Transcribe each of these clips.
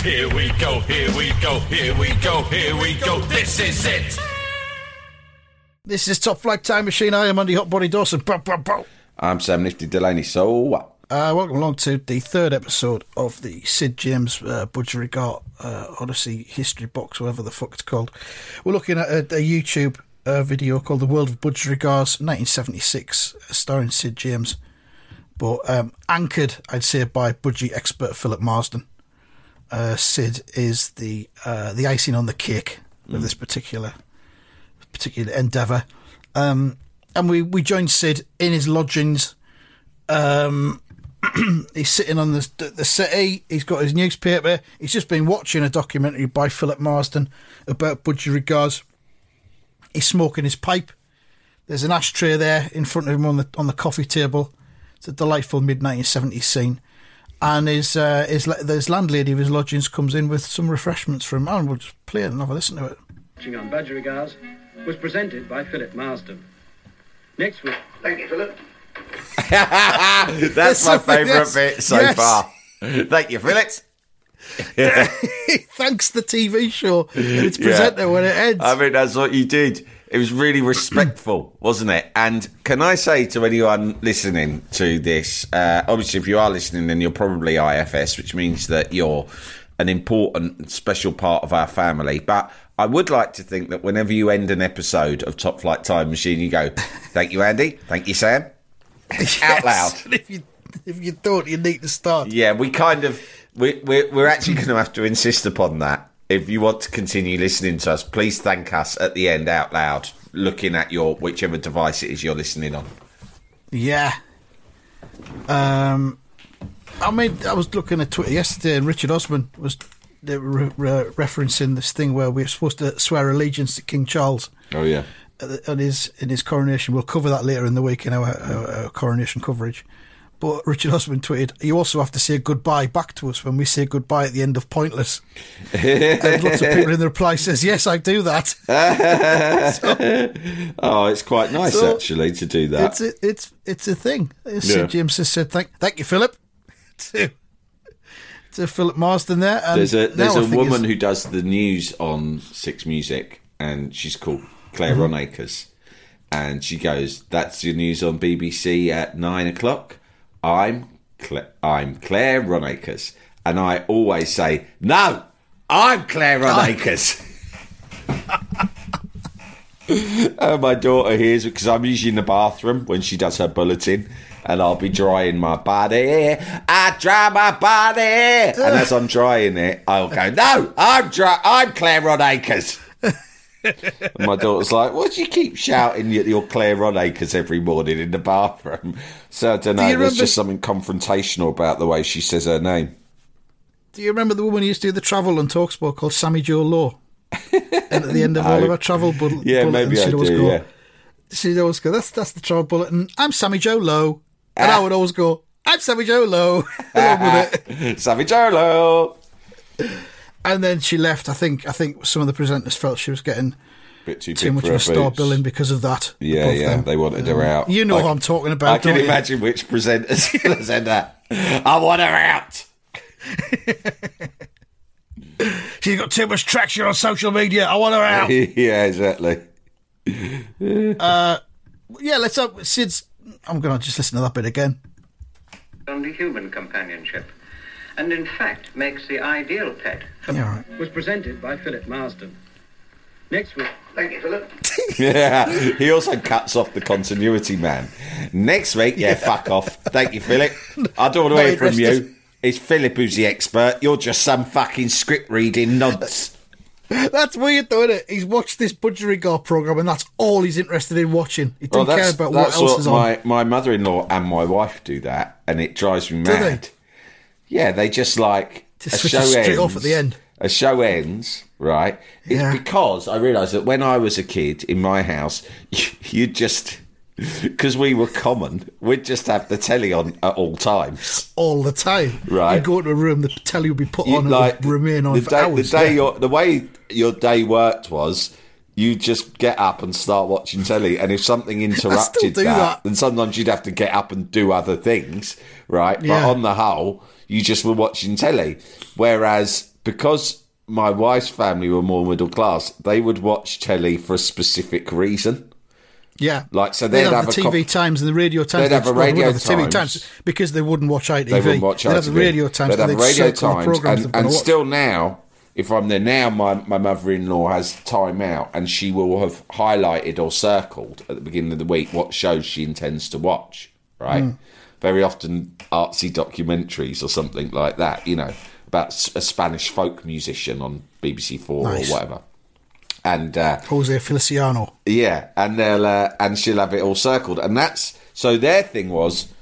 Here we go, here we go, here we go, here we go. This is it. This is Top Flight Time Machine. I am Andy Hotbody Dawson. Bow, bow, bow. I'm Sam Nifty Delaney. So what? Uh, welcome along to the third episode of the Sid James uh, Budgerigar uh, Odyssey History Box, whatever the fuck it's called. We're looking at a, a YouTube uh, video called The World of Budgerigars, 1976, starring Sid James, but um, anchored, I'd say, by budgie expert Philip Marsden. Uh, Sid is the uh, the icing on the cake of this particular particular endeavour. Um, and we, we joined Sid in his lodgings. Um, he's sitting on the the city. He's got his newspaper. He's just been watching a documentary by Philip Marsden about budgerigars. He's smoking his pipe. There's an ashtray there in front of him on the on the coffee table. It's a delightful mid 1970s scene. And his uh, his his landlady of his lodgings comes in with some refreshments for him. And we'll just play it and have a listen to it. Watching on Budgerigars was presented by Philip Marsden. Next week. Thank you, Philip. That's Yes, my favourite yes, bit so yes. far. Thank you, Phillips. Thanks the TV show and its Yeah. presenter when it ends. I mean, that's what you did. It was really respectful, wasn't it? And can I say to anyone listening to this, uh, obviously, if you are listening, then you're probably IFS, which means that you're an important, and special part of our family. But I would like to think that whenever you end an episode of Top Flight Time Machine, you go, "Thank you, Andy. Thank you, Sam." Out loud. If you if you don't, you need to start. Yeah, we kind of we we're, we're actually going to have to insist upon that. If you want to continue listening to us, please thank us at the end out loud, looking at your whichever device it is you're listening on. Yeah. Um, I mean, I was looking at Twitter yesterday, and Richard Osman was were re- referencing this thing where we're supposed to swear allegiance to King Charles Oh yeah, at his in his coronation. We'll cover that later in the week in our, our, our coronation coverage. But Richard Osman tweeted, "You also have to say goodbye back to us when we say goodbye at the end of Pointless." and lots of people in the reply says, "Yes, I do that." oh, it's quite nice So, actually to do that. It's a, it's it's a thing. Yeah. Sid James has said, "Thank thank you, Philip." to, to Philip Marsden there. And There's a there's a woman who does the news on Six Music, and she's called Claire Mm-hmm. Ronacres, and she goes, "That's your news on BBC at nine o'clock." I'm Cla- I'm Claire Ronacres, and I always say, "No, I'm Claire Ronacres." Uh, my daughter hears because I'm usually in the bathroom when she does her bulletin, and I'll be drying my body. I dry my body, and as I'm drying it, I'll go, "No, I'm dry. I'm Claire Rod Acres." and my daughter's like, "What do you keep shouting that you're Claire Rod Acres every morning in the bathroom?" So I don't know. you There's remember- just something confrontational about the way she says her name. Do you remember the woman who used to do the travel on Talksport called Sammy Joe Law? and at the end of all of her travel bull- Yeah, bulletins, maybe I she'd always do. go, Yeah. She'd always go, that's, that's the travel bulletin. I'm Sammy Joe Low. And ah. I would always go, I'm Sammy Joe Low. along with it. Savage Olo. And then she left. I think I think some of the presenters felt she was getting Bit too, too big much for of a star boots. billing because of that. Yeah, yeah, them. they wanted her out. You know I- what I'm talking about. I can don't you? imagine which presenters said that. I want her out. She's got too much traction on social media. I want her out. yeah, exactly. Uh, yeah, let's have Sid's. I'm going to just listen to that bit again. Only human companionship. And in fact makes the ideal pet, Yeah, all right. was presented by Philip Marsden. Next week. Thank you, Philip. Yeah, he also cuts off the continuity man. Next week, yeah, fuck off. Thank you, Philip. I don't want to Not hear from interested. you. It's Philip who's the expert. You're just some fucking script reading nonce. That's weird, though, isn't it? He's watched this Budgerigar program, and that's all he's interested in watching. He doesn't care about what else is on. my, my mother-in-law and my wife do that, and it drives me Do mad. Yeah, they just like Just a show straight ends, off at the end. A show ends, right? It's Yeah. because I realised that when I was a kid in my house, you just because we were common, we'd just have the telly on at all times. all the time. Right. You go into a room, the telly will be put You- on and remain on the for day, hours. The day yeah. your the way your day worked was. You just get up and start watching telly, and if something interrupted that, that. then sometimes you'd have to get up and do other things, right? But on the whole, you just were watching telly. Whereas because my wife's family were more middle class, they would watch telly for a specific reason. yeah. like, so they'd, they'd have, have the a TV times and the radio times. They'd have a radio have the TV times. times because they wouldn't watch ITV. They wouldn't watch They'd have the radio times. They'd have and radio times, and, and still now, if I'm there now, my, my mother-in-law has time out, and she will have highlighted or circled at the beginning of the week what shows she intends to watch. Right, Hmm. Very often artsy documentaries or something like that. You know, about a Spanish folk musician on BBC Four Nice. or whatever. And uh, Jose Feliciano. yeah, and they'll uh, and she'll have it all circled, and that's so. Their thing was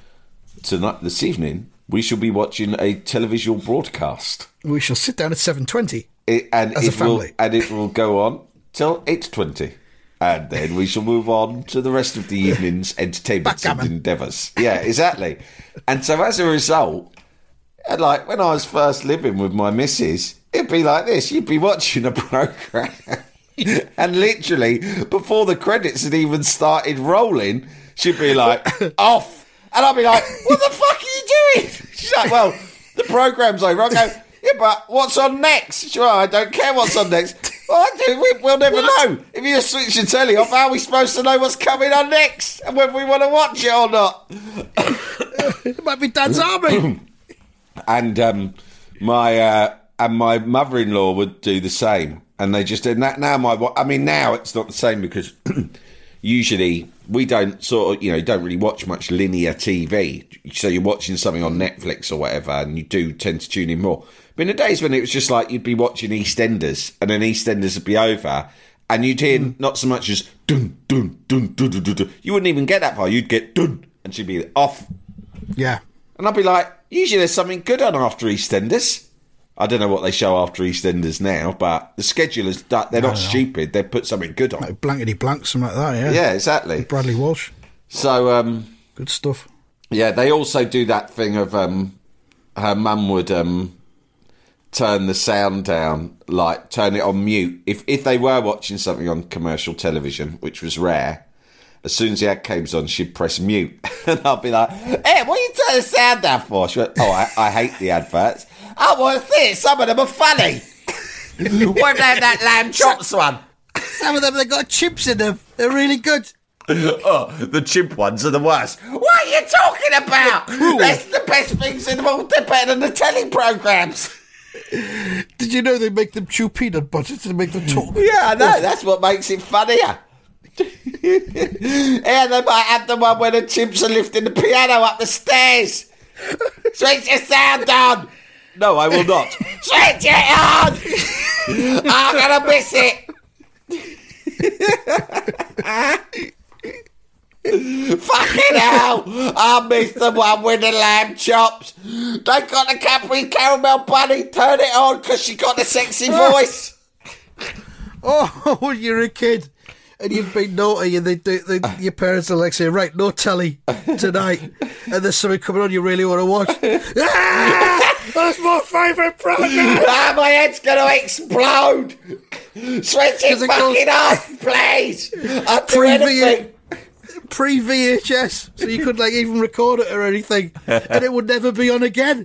tonight, this evening, we shall be watching a televisual broadcast, We shall sit down at seven twenty. it, and As a it will family. and it will go on till eight twenty, and then we shall move on to the rest of the evening's entertainment and endeavours. Yeah, exactly. and so as a result, and like when I was first living with my missus, it'd be like this: you'd be watching a program. And literally, before the credits had even started rolling, she'd be like, off. And I'd be like, what the fuck are you doing? She's like, well, the programme's over. I go, yeah, but what's on next? Sure, I don't care what's on next. Well, I. We, we'll never know. If you just switch your telly off, how are we supposed to know what's coming on next? And whether we want to watch it or not? It might be Dad's Army. and um, my uh, and my mother-in-law would do the same, and they just did that. Now my, I mean, now it's not the same because usually we don't sort of, you know, don't really watch much linear TV. So you're watching something on Netflix or whatever, and you do tend to tune in more. In the days when it was just like you'd be watching EastEnders, and then EastEnders would be over. And you'd hear not so much as dun dun dun dun dun dun. dun. You wouldn't even get that far. You'd get dun, and she'd be off, yeah. and I'd be like, usually there's something good on after EastEnders. I don't know what they show after EastEnders now, but the schedule schedulers, they're not stupid. They put something good on. Like blankety blank, something like that, yeah. Yeah, exactly. Bradley Walsh. So, um, Good stuff. yeah, they also do that thing of um, her mum would um, turn the sound down, like turn it on mute. If if they were watching something on commercial television, which was rare, as soon as the ad came on, she'd press mute, and I'd be like, "Hey, what are you turning the sound down for?" She went, "Oh, I, I hate the adverts. Oh, what's this? Some of them are funny. what about that lamb chops one? Some of them, they got chips in them. They're really good. Oh, the chimp ones are the worst. What are you talking about? That's the best things in the world. They're better than the telly programs." Did you know they make them chew peanut butter to make them talk? Yeah, I know. That's what makes it funnier. yeah, they might have the one where the chimps are lifting the piano up the stairs. Switch your sound on. No, I will not. Switch it on. I'm gonna miss it. Fucking hell! I missed the one with the lamb chops. They got the Cadbury Caramel Bunny. Turn it on because she got the sexy voice. Oh, you're a kid and you've been naughty, and they do, they, your parents are like saying, "Right, no telly tonight," and there's something coming on you really want to watch. ah, that's my favourite program. ah, my head's gonna explode. Switch it it fucking goes- off, please. I'll do anything. Pre VHS, so you could like even record it or anything, and it would never be on again.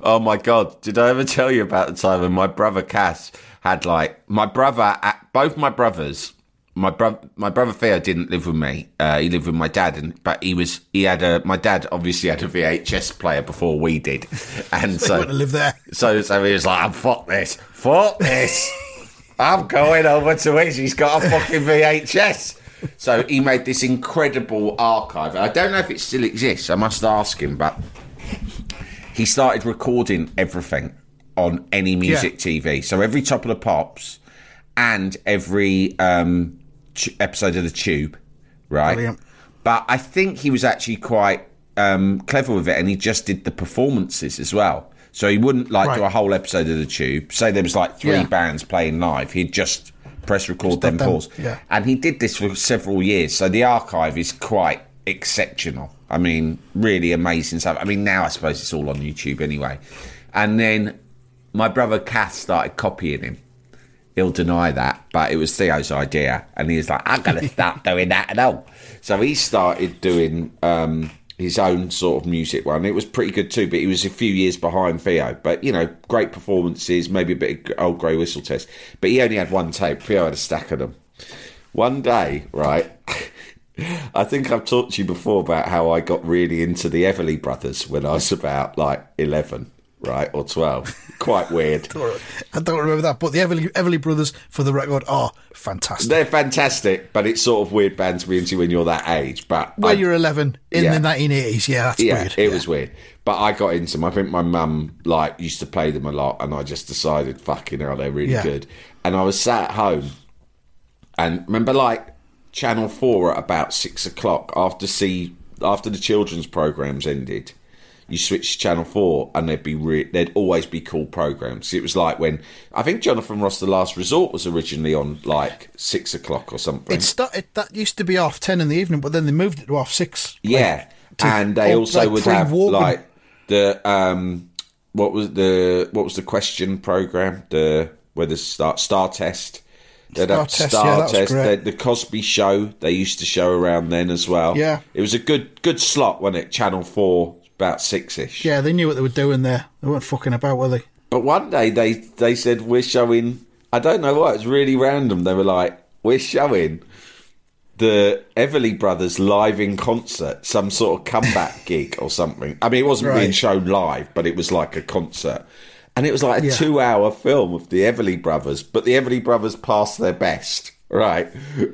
Oh my god! Did I ever tell you about the time when my brother Cass had like my brother? Both my brothers my brother, my brother Theo didn't live with me. Uh, he lived with my dad, and but he was he had a my dad obviously had a VHS player before we did, and So so to live there? so so he was like, "I'm fuck this, fuck this, I'm going over to his. He's got a fucking VHS." So he made this incredible archive. I don't know if it still exists. I must ask him, but he started recording everything on any music TV. So every Top of the Pops and every um, t- episode of the Tube, right? Brilliant. But I think he was actually quite um, clever with it, and he just did the performances as well. So he wouldn't like do a whole episode of the Tube. Say there was like three Yeah. bands playing live, he'd just press record, then pause. yeah. And he did this for several years. So the archive is quite exceptional. I mean, really amazing stuff. I mean, now I suppose it's all on YouTube anyway. And then my brother Cass started copying him. He'll deny that, but it was Theo's idea, and he was like, "I'm going to start doing that and all." So he started doing um, his own sort of music one. It was pretty good too, but he was a few years behind Theo. But you know, great performances, maybe a bit of old grey whistle test. But he only had one tape. Theo had a stack of them. One day, right? I think I've talked to you before about how I got really into the Everly Brothers when I was about like eleven, right, or twelve. Quite weird. I don't remember that, but the Everly, Everly Brothers, for the record, are fantastic. They're fantastic, but it's sort of weird band to be into when you're that age. But When I- you're 11 in Yeah. the 1980s, yeah, that's yeah, weird. it yeah. was weird. But I got into them. I think my mum like used to play them a lot, and I just decided, fucking hell, they're really Yeah. good. And I was sat at home, and remember, like Channel Four at about six o'clock after see after the children's programs ended. You switch to Channel Four, and there'd be re- there'd always be cool programs. It was like when I think Jonathan Ross: The Last Resort was originally on like six o'clock or something. It started, that used to be half 10 in the evening, but then they moved it to half 6. Yeah, to- and they also like would have like the um, what was the what was the question program? The where the star star test. They'd Star have Test, star yeah, test. great. The, the Cosby Show. They used to show around then as well. Yeah. it was a good good slot when it Channel Four about six ish. Yeah, they knew what they were doing there. They weren't fucking about, were they? But one day they they said we're showing. I don't know why. It's really random. They were like, we're showing the Everly Brothers live in concert, some sort of comeback gig or something. I mean, it wasn't being shown live, but it was like a concert. And it was like a Yeah. two hour film of the Everly Brothers, but the Everly Brothers passed their best, right?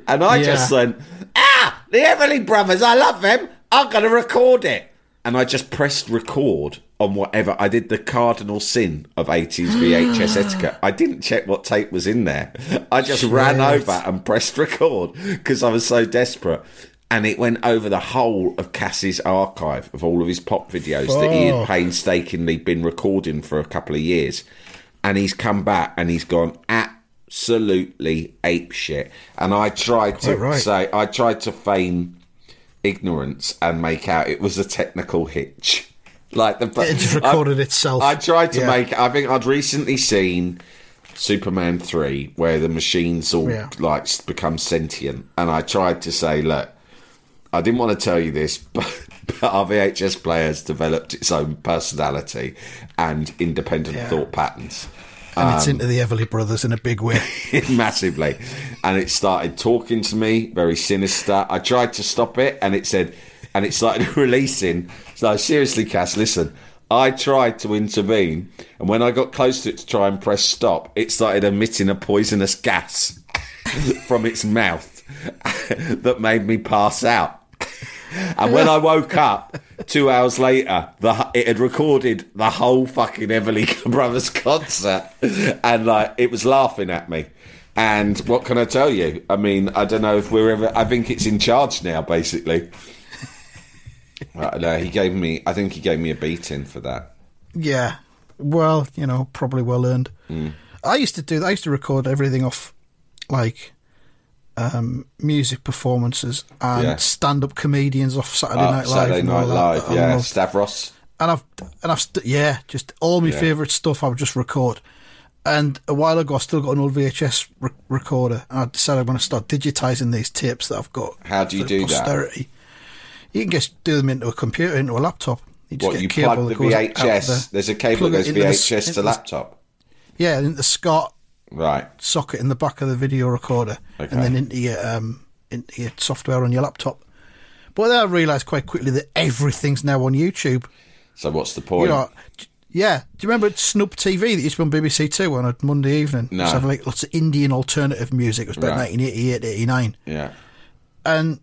And I just Yeah. went, ah, the Everly Brothers, I love them. I'm going to record it. And I just pressed record on whatever. I did the cardinal sin of 80s VHS etiquette. I didn't check what tape was in there. I just ran over and pressed record because I was so desperate. And it went over the whole of Cass's archive of all of his pop videos that he had painstakingly been recording for a couple of years. And he's come back and he's gone absolutely ape shit. And I tried to right. say, I tried to feign ignorance and make out it was a technical hitch. Like the It just recorded I, itself. I tried to Yeah. make. I think I'd recently seen Superman three, where the machines all Yeah. like become sentient, and I tried to say, look, I didn't want to tell you this, but, but our VHS players developed its own personality and independent Yeah. thought patterns. And Um, it's into the Everly Brothers in a big way. massively. And it started talking to me, very sinister. I tried to stop it, and it said, and it started releasing. So seriously, Cass, listen. I tried to intervene, and when I got close to it to try and press stop, it started emitting a poisonous gas from its mouth that made me pass out. And when I woke up two hours later, the it had recorded the whole fucking Everly Brothers concert, and like it was laughing at me. And what can I tell you? I mean, I don't know if we're ever. I think it's in charge now, basically. Right, no, he gave me. I think he gave me a beating for that. yeah. Well, you know, probably well earned. Mm. I used to do. I used to record everything off, like, um, music performances and Yeah. stand-up comedians off Saturday Uh, Night Live. Saturday Night Live, that yeah. Stavros. and I've and I've st- yeah, just all my Yeah. favourite stuff I would just record. And a while ago, I still got an old VHS re- recorder, and I decided I'm going to start digitizing these tapes that I've got. How do you do that? You can just do them into a computer, into a laptop. You just What get you a cable plug the that goes out VHS? the- There's a cable that goes into the VHS to the- laptop. Yeah, into SCART Right. socket in the back of the video recorder, Okay. and then into your um, into your software on your laptop. But then I realised quite quickly that everything's now on YouTube. So what's the You point? know, yeah. Do you remember Snub TV that used to be on BBC Two on a Monday evening? No. Used to have like lots of Indian alternative music. It was about Right. 1988, 89. yeah. and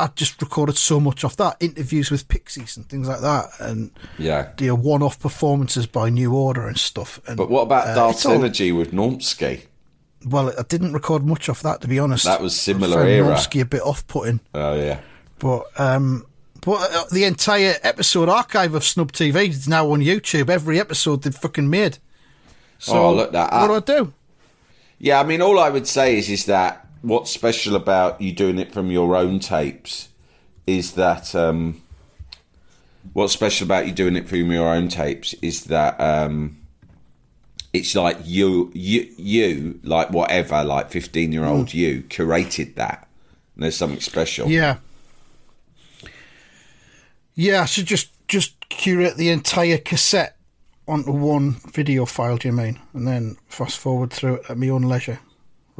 I just recorded so much of that interviews with Pixies and things like that, and Yeah. you know, one-off performances by New Order and stuff. And, But what about uh, Dark it's all- Energy with Normski? Well, I didn't record much of that to be honest. That was similar I found era. Normski a bit off-putting, Oh yeah. but um, but uh, the entire episode archive of Snub TV is now on YouTube. Every episode they've fucking made. So Oh, look that what up. do I do? Yeah, I mean, all I would say is is that what's special about you doing it from your own tapes is that um, what's special about you doing it from your own tapes is that um, it's like you, you, you, like whatever, like fifteen year old you curated that. And there's something special. Yeah. Yeah, I should just just curate the entire cassette onto one video file. Do you mean, and then fast forward through it at my own leisure,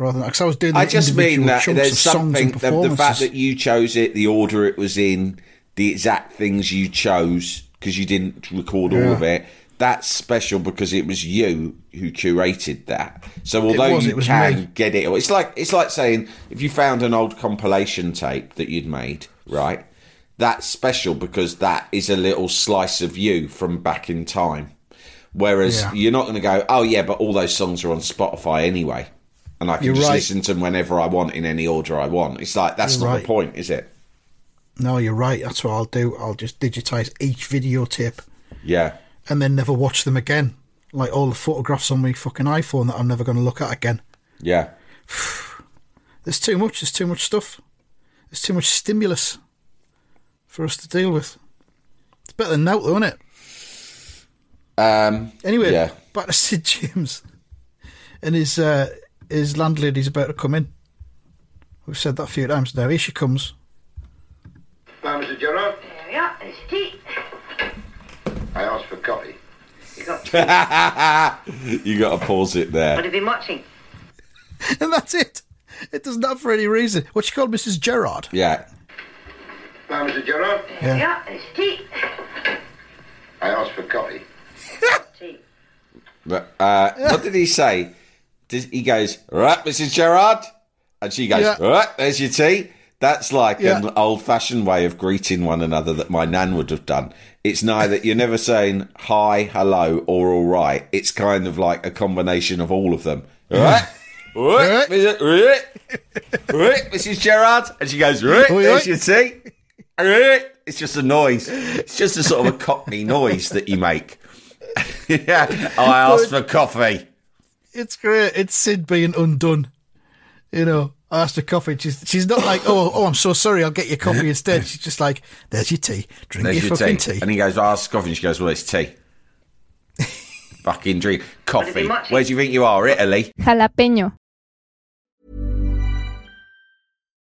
rather than because I was doing. The I just mean that there's something the, the fact that you chose it, the order it was in, the exact things you chose because you didn't record all of it. That's special because it was you who curated that. So although was, you it was can me. get it, it's like it's like saying if you found an old compilation tape that you'd made, right? That's special because that is a little slice of you from back in time. Whereas Yeah. you're not going to go, oh yeah, but all those songs are on Spotify anyway, and I can You're just right. listen to them whenever I want in any order I want. It's like that's You're not right. the point, is it? no, you're right. That's what I'll do. I'll just digitize each videotape Yeah, and then never watch them again. Like all the photographs on my fucking iPhone that I'm never going to look at again. yeah. There's too much. There's too much stuff. There's too much stimulus for us to deal with. It's better than now, though, isn't it? Um, Anyway, Yeah. back to Sid James and his uh, his landlady's about to come in. We've said that a few times now. Here she comes. Now, Mr. Gerard, There we are. There's tea. I asked for coffee. You got. you got to pause it there. What there. have you been watching? And that's it. It doesn't have for any reason. What she called Mrs. Gerard. Yeah, Now, Mr. Gerard, There we Yeah. are. There's tea. I asked for coffee. Tea. but uh, what did he say? He goes, right, Mrs. Gerard, and she goes, Yeah. right, there's your tea. That's like Yeah. an old-fashioned way of greeting one another that my nan would have done. It's neither you're never saying hi, hello, or all right. It's kind of like a combination of all of them. All right. Right, Mrs. right, Mrs. Gerard, and she goes, right, there's your tea. It's just a noise. It's just a sort of a cockney noise that you make. yeah, I asked for coffee. It's great. It's Sid being undone. You know, I asked her coffee. She's, she's not like, oh, oh, I'm so sorry. I'll get your coffee instead. She's just like, there's your tea. Drink There's your, your fucking tea. tea. And he goes, I asked coffee. And she goes, well, it's tea. Fucking drink. Coffee. Where do you think you are? Italy? Jalapeño.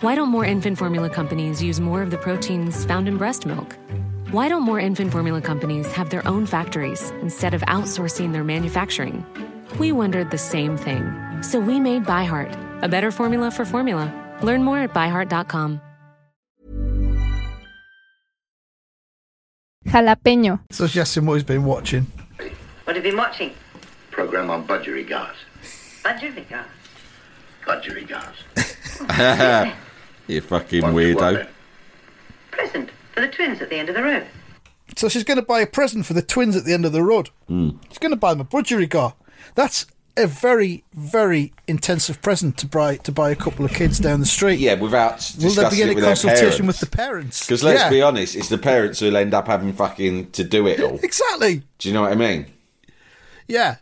Why don't more infant formula companies use more of the proteins found in breast milk? Why don't more infant formula companies have their own factories instead of outsourcing their manufacturing? We wondered the same thing. So we made ByHeart, a better formula for formula. Learn more at byheart.com. Jalapeño. So she asked him what he's been watching. What have you been watching? Program on budgerigars. Budgerigar. Budgerigars. You fucking What's weirdo. Present for the twins at the end of the road. So she's going to buy a present for the twins at the end of the road. Hmm. She's going to buy them a budgerigar. That's a very, very intensive present to buy to buy a couple of kids down the street. Yeah, without Will there be discussing any with consultation with the parents? Because let's Yeah. be honest, it's the parents who'll end up having fucking to do it all. Exactly. Do you know what I mean? Yeah.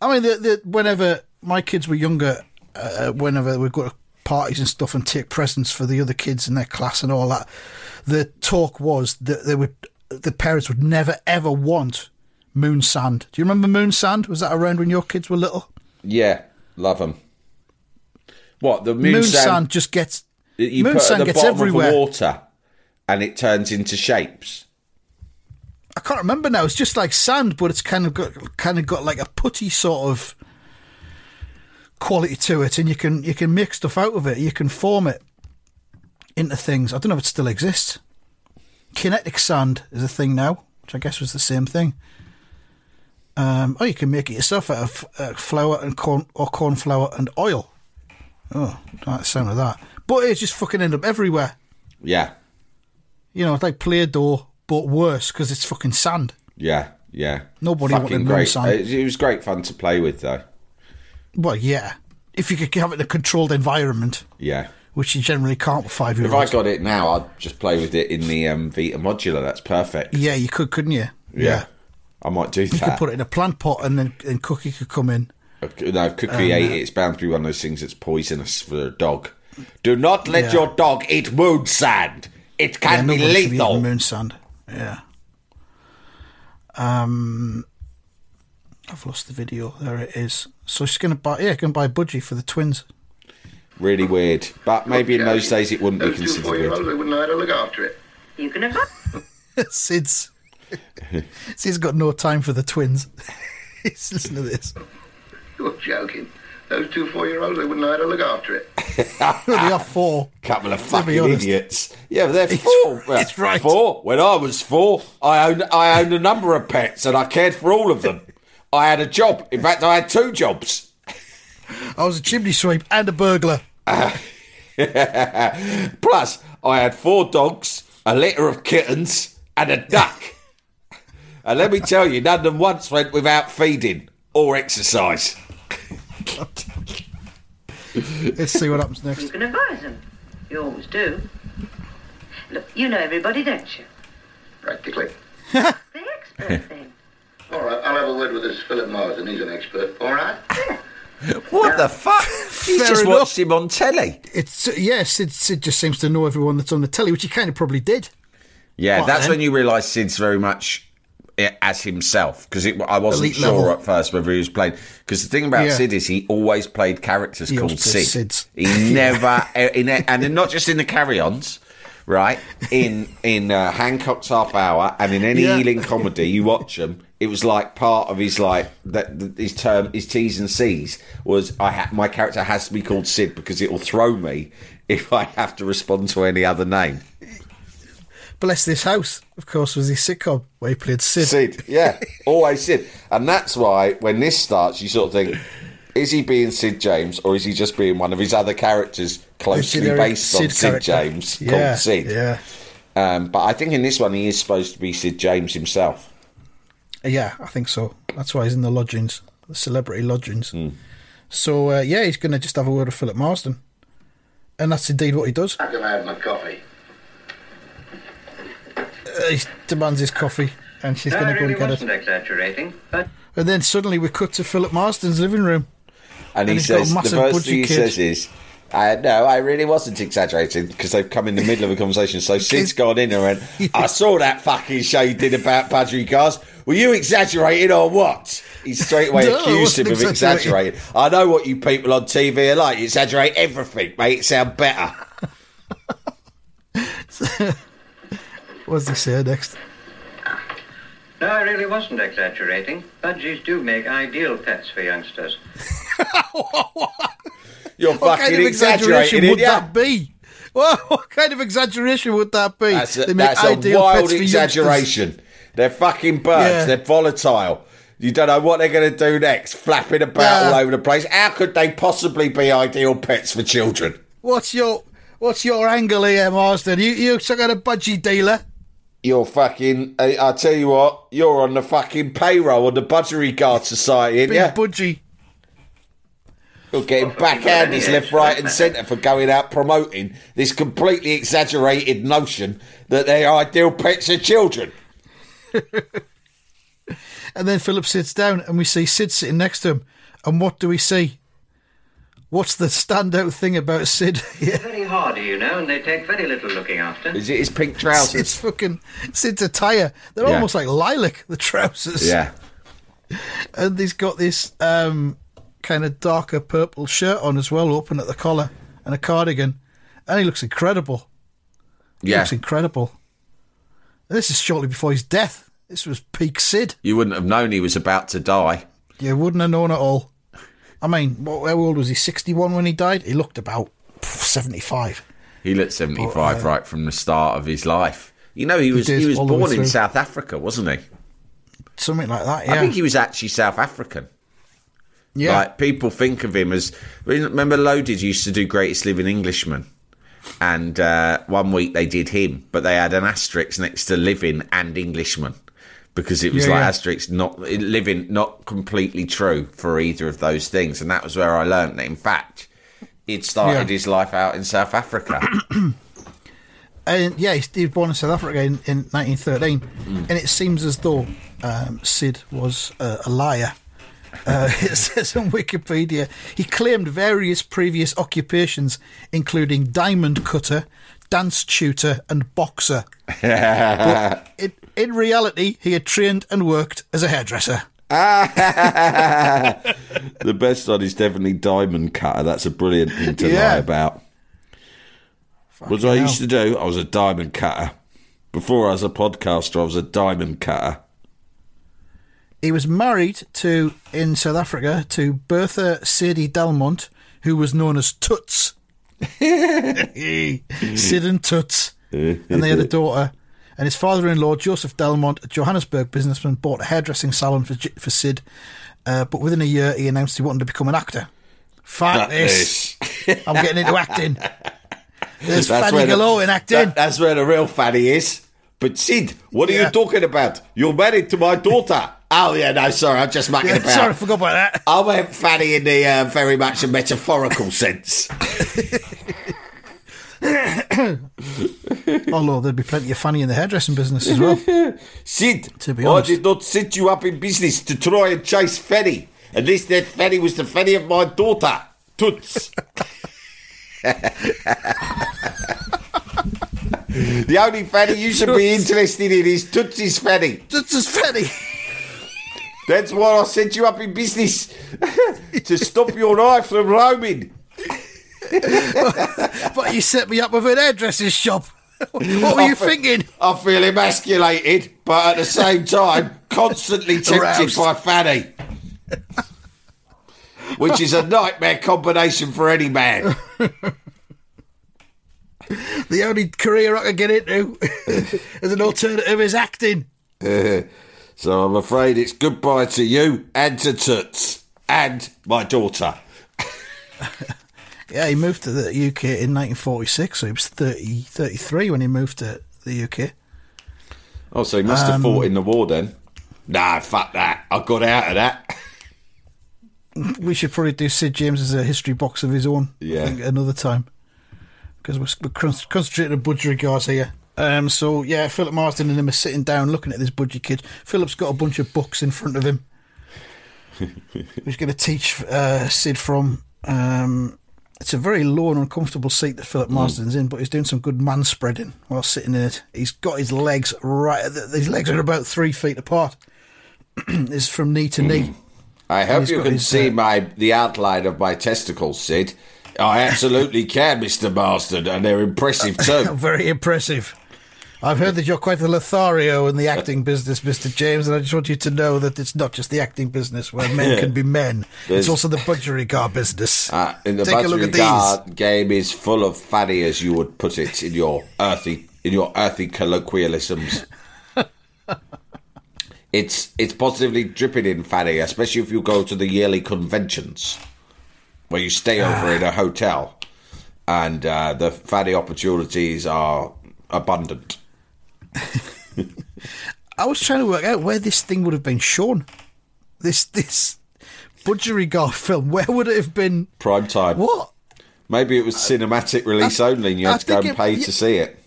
I mean, the, the, whenever my kids were younger, uh, whenever we'd go to parties and stuff and take presents for the other kids in their class and all that, the talk was that they would, the parents would never ever want moon sand. Do you remember moon sand? Was that around when your kids were little? Yeah, love them. What the moon, Moon, sand, sand, just gets you moon put sand at the gets bottom everywhere. of water, and it turns into shapes. I can't remember now. It's just like sand, but it's kind of got kind of got like a putty sort of quality to it, and you can you can make stuff out of it. You can form it into things. I don't know if it still exists. Kinetic sand is a thing now, which I guess was the same thing. Um, oh, you can make it yourself out of uh, flour and corn or corn flour and oil. Oh, the sound of that. But it's just fucking end up everywhere. Yeah, You know, it's like Play-Doh, but worse because it's fucking sand. yeah, yeah. Nobody fucking wanted great. sand. It, it was great fun to play with, though. Well, yeah. If you could have it in a controlled environment, Yeah. which you generally can't with five year If I got it now, I'd just play with it in the um, Vita modular. That's perfect. Yeah, you could, couldn't you? Yeah. I might do You that. You could put it in a plant pot and then and Cookie could come in. No, if Cookie Um, ate it, it's bound to be one of those things that's poisonous for a dog. Do not let Yeah. your dog eat moon sand. It can be be lethal. moon sand. Yeah. Um, I've lost the video. There it is. So she's going to buy, yeah, going to buy a budgie for the twins. Really weird. But maybe in those days it wouldn't be Those two considered weird. they wouldn't know how to look after it. You can have Sid's, Sid's got no time for the twins. He's listening to this. You're joking. Those two four-year-olds, they wouldn't know how to look after it. they are four. Couple of Let's be fucking honest. idiots. Yeah, but they're four. Well, it's right. Four. When I was four, I owned I owned a number of pets and I cared for all of them. I had a job. In fact, I had two jobs. I was a chimney sweep and a burglar. Plus, I had four dogs, a litter of kittens, and a duck. and let me tell you, none of them once went without feeding or exercise. Let's see what happens next. You next. can advise them. You always do. Look, you know everybody, don't you? Practically. The expert then. All right, I'll have a word with this Philip Marsden. He's an expert. All right? What the fuck? He's Fair just enough. watched him on telly. It's yeah, Sid, Sid just seems to know everyone that's on the telly, which he kind of probably did. Yeah, What that's then? when you realise Sid's very much as himself because I wasn't Elite sure level. at first whether he was playing. Because the thing about Yeah. Sid is he always played characters He called Sid. Sids. He never, eh, in and not just in the carry-ons, right? In in uh, Hancock's Half Hour and in any Yeah. Ealing comedy, you watch them. It was like part of his like that his term his T's and C's was I ha- my character has to be called Sid because it will throw me if I have to respond to any other name. Bless This House, of course, was his sitcom where he played Sid. Sid, yeah, always Sid, and that's why when this starts, you sort of think, is he being Sid James or is he just being one of his other characters closely based on Sid Sid character. James Yeah, called Sid? yeah. Um, but I think in this one he is supposed to be Sid James himself. Yeah, I think so. That's why he's in the lodgings, the celebrity lodgings. Hmm. So uh, yeah, he's going to just have a word with Philip Marsden, and that's indeed what he does. How can I have my coffee? Uh, he demands his coffee, and she's No, going I to go really and get wasn't it. exaggerating, but And then suddenly we cut to Philip Marsden's living room. And, And he he's got a says the massive first budgie thing he kid. says is. Uh, no, I really wasn't exaggerating because they've come in the middle of a conversation. So Sid's gone in and went, I saw that fucking show you did about budgericars. Were you exaggerating or what? He straight away No, accused him of exaggerating. exaggerating. I know what you people on TV are like. You exaggerate everything, make it sound better. What does he say next? no, I really wasn't exaggerating. Budgies do make ideal pets for youngsters. You're What kind of exaggeration exaggerating, would it, yeah? that be? Well, what kind of exaggeration would that be? That's a, They make that's a ideal wild youngsters. exaggeration. They're fucking birds. Yeah. They're volatile. You don't know what they're going to do next, flapping about Yeah. all over the place. How could they possibly be ideal pets for children? What's your What's your angle here, Marsden? You you some kind of budgie dealer? You're fucking. I, I tell you what, you're on the fucking payroll of the Budgerigar Society, Big ya? budgie. You're getting backhanders left, right, and centre for going out promoting this completely exaggerated notion that their ideal pets are children. And then Philip sits down, and we see Sid sitting next to him. And what do we see? What's the standout thing about Sid? They're very hardy, you know, and they take very little looking after. Is it his pink Sid's trousers? fucking Sid's attire. They're Yeah. almost like lilac. The trousers. Yeah. and he's got this um, kind of darker purple shirt on as well, open at the collar, and a cardigan, and he looks incredible. He Yeah. looks incredible. And this is shortly before his death. This was peak Sid. You wouldn't have known he was about to die. You wouldn't have known at all. I mean, what, how old was he? Sixty-one when he died. He looked about seventy-five. He looked 75 Oh, uh, right from the start of his life. You know, he was did, he was all the way born in. South Africa, wasn't he? Something like that. Yeah. I think he was actually South African. Yeah. Like people think of him as. Remember, Loaded used to do Greatest Living Englishman, and uh, one week they did him, but they had an asterisk next to Living and Englishman because it was Yeah, like yeah. asterisk not living not completely true for either of those things, and that was where I learned that. In fact, he'd started Yeah. his life out in South Africa. And yeah, he was born in South Africa in, in 1913, Mm. and it seems as though um, Sid was uh, a liar. Uh, it says on Wikipedia he claimed various previous occupations, including diamond cutter, dance tutor, and boxer. but in, in reality, he had trained and worked as a hairdresser. the best one is definitely Diamond Cutter. That's a brilliant thing to Yeah. lie about. What I hell. used to do, I was a diamond cutter. Before I was a podcaster, I was a diamond cutter. He was married to in South Africa to Bertha Sadie Delmont, who was known as Toots. Sid and Toots, and they had a daughter. And his father-in-law, Joseph Delmont, a Johannesburg businessman, bought a hairdressing salon for for Sid. Uh, but within a year, he announced he wanted to become an actor. Fuck this! I'm getting into acting. There's That's fatty where the- in acting. that- that's where the real Fanny is. But Sid, what are Yeah. you talking about? You're married to my daughter. Oh yeah, no, sorry, I'm just mucking Yeah, about. sorry, I forgot about that. I went fatty in the uh, very much a metaphorical sense. Although there'd be plenty of funny in the hairdressing business as well. Sid, To be I did not set you up in business to try and chase Fanny. And this that Fanny was the Fanny of my daughter, Toots. the only Fanny you should be interested in is Toots's Fanny. Toots is fatty. That's why I set you up in business to stop your eye from roaming. But you set me up with an hairdresser's shop. what were you fe- thinking? I feel emasculated, but at the same time, constantly tempted Aroused. by Fanny. Which is a nightmare combination for any man. The only career I could get into as an alternative is acting. Uh-huh. So I'm afraid it's goodbye to you and to Toots and my daughter. Yeah, he moved to the UK in 1946, so he was 30, 33 when he moved to the UK. Oh, so he must have Um, fought in the war then. Nah, fuck that. I got out of that. We should probably do Sid James as a history box of his own. Yeah. Think another time because we're, we're concentrating on budgerigars here. Um, so yeah, Philip Marsden and him are sitting down looking at this budgie kid. Philip's got a bunch of books in front of him. He's going to teach uh, Sid from. Um, it's a very low and uncomfortable seat that Philip Marsden's in, but he's doing some good man spreading while sitting in it. He's got his legs right. His legs are about three feet apart. it's from knee to knee. I hope you can his, see uh, my the outline of my testicles, Sid. I absolutely can, Mr. Marsden, and they're impressive too. Very impressive. I've heard that you're quite the Lothario in the acting business, Mr. James, and I just want you to know that it's not just the acting business where men can be men. There's- it's also the budgerigar business. Uh, in the Take a look at these. Game is full of fatty, as you would put it in your earthy in your earthy colloquialisms. it's it's positively dripping in fatty, especially if you go to the yearly conventions where you stay over in a hotel, and uh, the fatty opportunities are abundant. I was trying to work out where this thing would have been shown. This this budgerigar film, where would it have been? Prime time. What? Maybe it was cinematic release only, and you I had to go and pay it- to see it.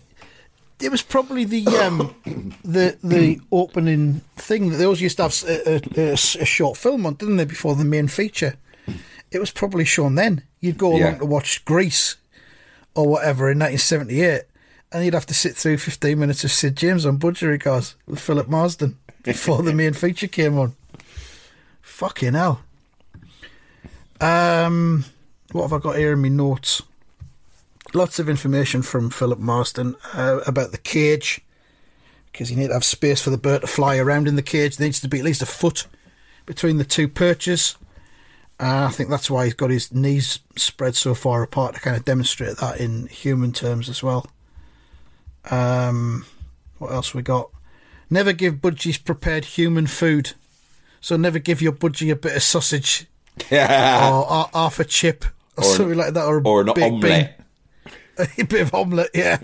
It was probably the um, the the opening thing. They always used to have a, a, a- a short film on, didn't they, before the main feature? It was probably shown then. You'd go Yeah. along to watch Grease or whatever in 1978, and you'd have to sit through 15 minutes of Sid James on Budgerigars with Philip Marsden before the main feature came on. Fucking hell. Um, what have I got here in my notes? Lots of information from Philip Marsden uh, about the cage, because you need to have space for the bird to fly around in the cage. There needs to be at least a foot between the two perches. Uh, I think that's why he's got his knees spread so far apart to kind of demonstrate that in human terms as well. Um, what else we got? Never give budgies prepared human food. So never give your budgie a bit of sausage or, or half a chip or, Or an- something like that, or, a or an bean. omelette. a bit of omelette, yeah.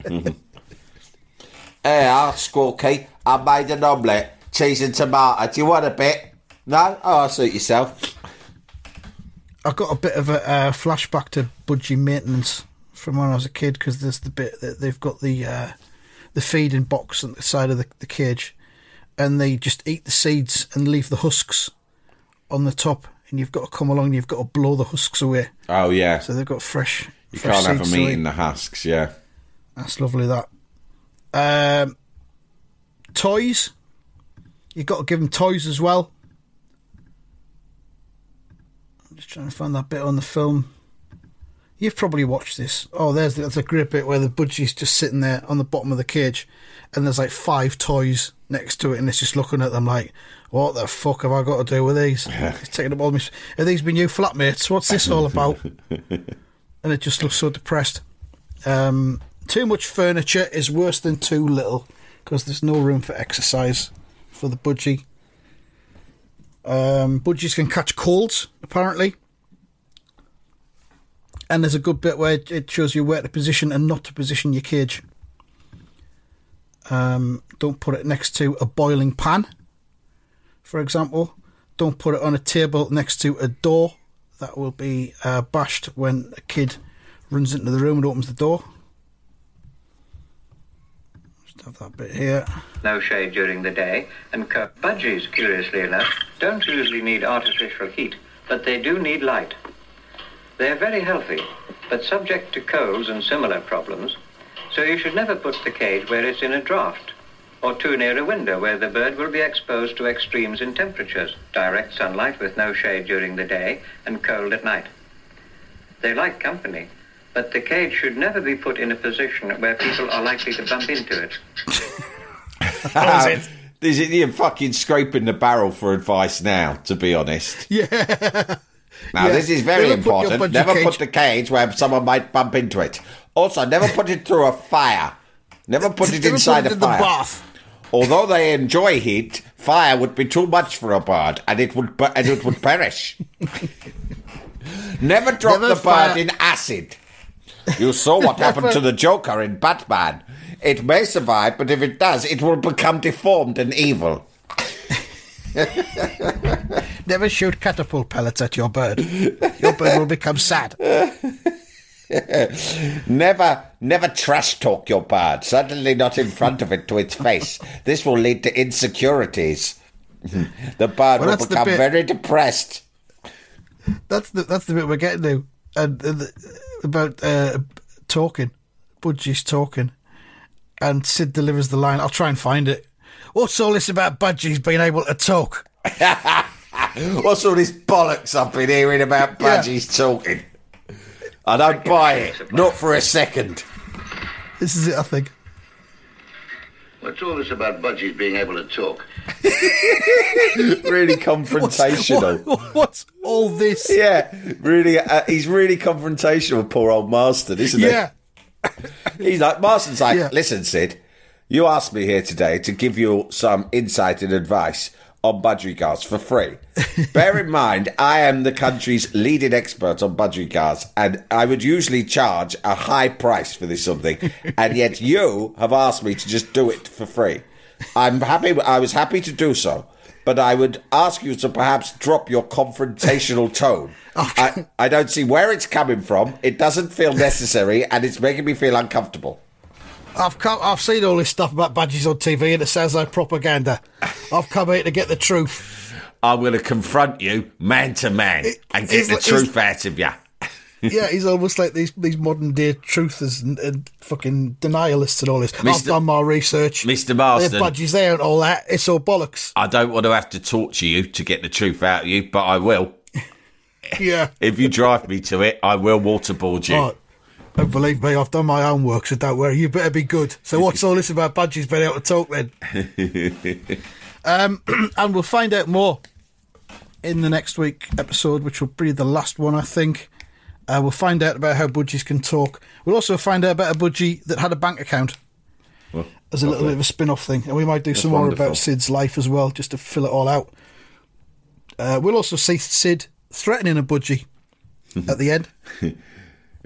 Hey, I'll Squawky. I made an omelette, cheese and tomato. Do you want a bit? No? Oh, I'll suit yourself. I got a bit of a uh, flashback to budgie maintenance from when I was a kid because there's the bit that they've got the uh, the feeding box on the side of the, the cage, and they just eat the seeds and leave the husks on the top, and you've got to come along and you've got to blow the husks away. Oh, yeah. So they've got fresh. You fresh can't have them eating eat. the husks, yeah. That's lovely. That um, toys. You've got to give them toys as well. I'm just trying to find that bit on the film. You've probably watched this. Oh, there's there's a great bit where the budgie's just sitting there on the bottom of the cage, and there's like five toys next to it, and it's just looking at them like, "What the fuck have I got to do with these?" It's taking up all my. Are these my new flatmates? What's this all about? and it just looks so depressed. Um, too much furniture is worse than too little because there's no room for exercise for the budgie. Um, budgies can catch colds, apparently. And there's a good bit where it shows you where to position and not to position your cage. Um, don't put it next to a boiling pan, for example. Don't put it on a table next to a door. That will be uh, bashed when a kid runs into the room and opens the door. Just have that bit here. no shade during the day, and budgies, curiously enough, don't usually need artificial heat, but they do need light. They are very healthy, but subject to colds and similar problems, so you should never put the cage where it's in a draught, or too near a window where the bird will be exposed to extremes in temperatures, direct sunlight with no shade during the day, and cold at night. They like company, but the cage should never be put in a position where people are likely to bump into it. What is it? Is it you're fucking scraping the barrel for advice now, to be honest? Yeah. Now, Yeah. this is very Never important. budgie Never put the cage where someone might bump into it. Also, never put it through a fire. Never put it inside put it a in the bath. Although they enjoy heat, fire would be too much for a bird, and it would bu- and it would perish. never drop Never the bird fire- in acid. You saw what happened to the Joker in Batman. It may survive, but if it does, it will become deformed and evil. Never shoot catapult pellets at your bird. Your bird will become sad. Never, never trash talk your bird. Certainly not in front of it to its face. This will lead to insecurities. the bird Well, will become very depressed. That's the that's the bit we're getting to, and the, about uh, talking. Budgie's talking, and Sid delivers the line. I'll try and find it. What's all this about budgies being able to talk? What's all this bollocks I've been hearing about Yeah. budgies talking? I don't buy it. Not for a second. This is it, I think. What's all this about budgies being able to talk? really confrontational. What- what's all this? Yeah, really. Uh, he's really confrontational, with poor old Marsden, isn't he? Yeah. He's like, Marsden's like, Yeah. listen, Sid, you asked me here today to give you some insight and advice on budgerigars for free. Bear in mind, I am the country's leading expert on budgerigars, and I would usually charge a high price for this something, and yet you have asked me to just do it for free. I'm happy. I was happy to do so. but I would ask you to perhaps drop your confrontational tone. I, I don't see where it's coming from. It doesn't feel necessary, and it's making me feel uncomfortable. I've come, I've seen all this stuff about badges on TV, and it sounds like propaganda. I've come here to get the truth. I'm going to confront you man to man and get the like- truth out of you. yeah, he's almost like these these modern day truthers and, and fucking denialists and all this. I've done my research. Mr. Their Marsden. badges there and all that. It's all bollocks. I don't want to have to torture you to get the truth out of you, but I will. Yeah. If you drive me to it, I will waterboard you. Don't believe me, I've done my own work, so don't worry. You better be good. So what's all this about badges being able to talk then? Um, and we'll find out more in the next week episode, which will be the last one, I think. Uh, we'll find out about how budgies can talk. We'll also find out about a budgie that had a bank account Well, as a little bit of a spin off thing. And we might do That's some more wonderful. about Sid's life as well, just to fill it all out. Uh, we'll also see Sid threatening a budgie at the end.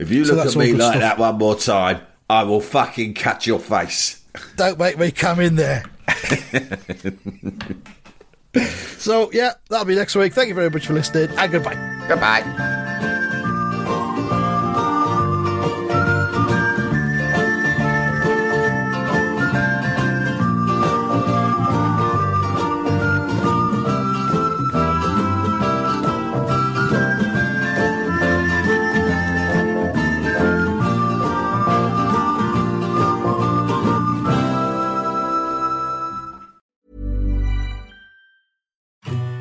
If you So look at me like stuff. that one more time, I will fucking cut your face. Don't make me come in there. so, yeah, that'll be next week. Thank you very much for listening, and goodbye. Goodbye.